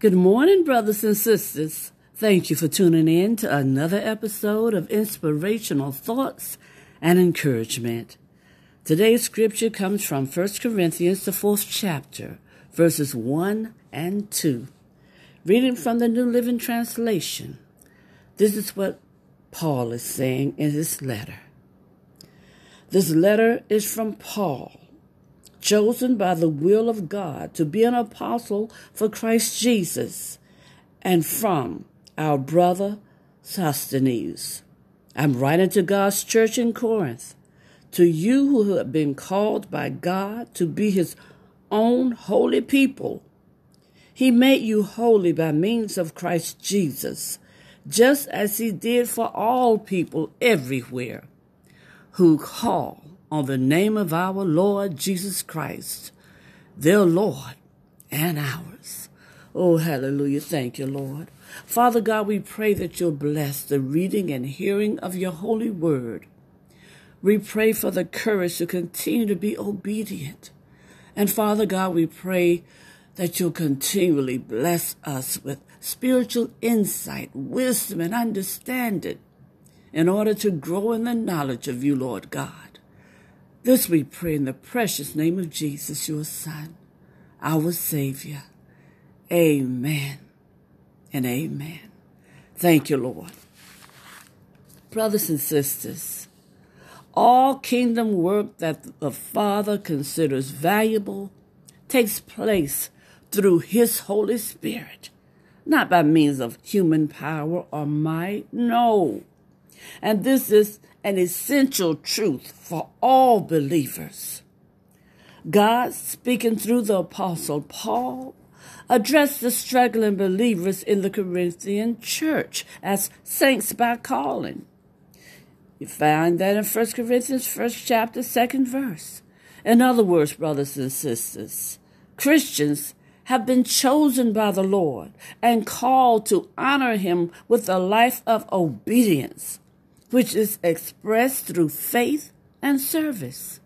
Good morning, brothers and sisters. Thank you for tuning in to another episode of Inspirational Thoughts and Encouragement. Today's scripture comes from 1 Corinthians, the fourth chapter, verses 1 and 2. Reading from the New Living Translation, this is what Paul is saying in his letter. This letter is from Paul chosen by the will of God to be an apostle for Christ Jesus, and from our brother Sosthenes. I'm writing to God's church in Corinth, to you who have been called by God to be his own holy people. He made you holy by means of Christ Jesus, just as he did for all people everywhere who call on the name of our Lord Jesus Christ, their Lord and ours. Oh, hallelujah. Thank you, Lord. Father God, we pray that you'll bless the reading and hearing of your holy word. We pray for the courage to continue to be obedient. And Father God, we pray that you'll continually bless us with spiritual insight, wisdom, and understanding in order to grow in the knowledge of you, Lord God. This we pray in the precious name of Jesus, your Son, our Savior. Amen and amen. Thank you, Lord. Brothers and sisters, all kingdom work that the Father considers valuable takes place through His Holy Spirit, not by means of human power or might. No. And this is an essential truth for all believers. God, speaking through the Apostle Paul, addressed the struggling believers in the Corinthian church as saints by calling. You find that in 1 Corinthians, first chapter, second verse. In other words, brothers and sisters, Christians have been chosen by the Lord and called to honor him with a life of obedience which is expressed through faith and service.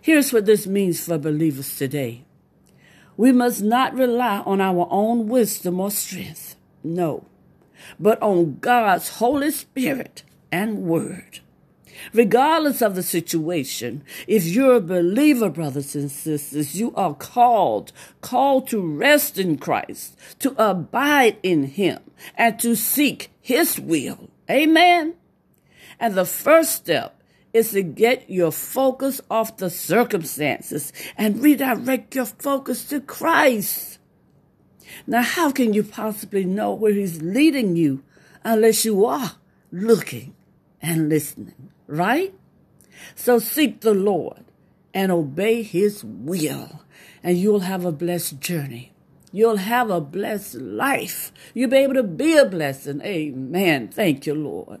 Here's what this means for believers today. We must not rely on our own wisdom or strength, no, but on God's Holy Spirit and Word. Regardless of the situation, if you're a believer, brothers and sisters, you are called, called to rest in Christ, to abide in Him, and to seek His will. Amen. And the first step is to get your focus off the circumstances and redirect your focus to Christ. Now, how can you possibly know where He's leading you unless you are looking and listening, right? So seek the Lord and obey His will, and you'll have a blessed journey. You'll have a blessed life. You'll be able to be a blessing. Amen. Thank you, Lord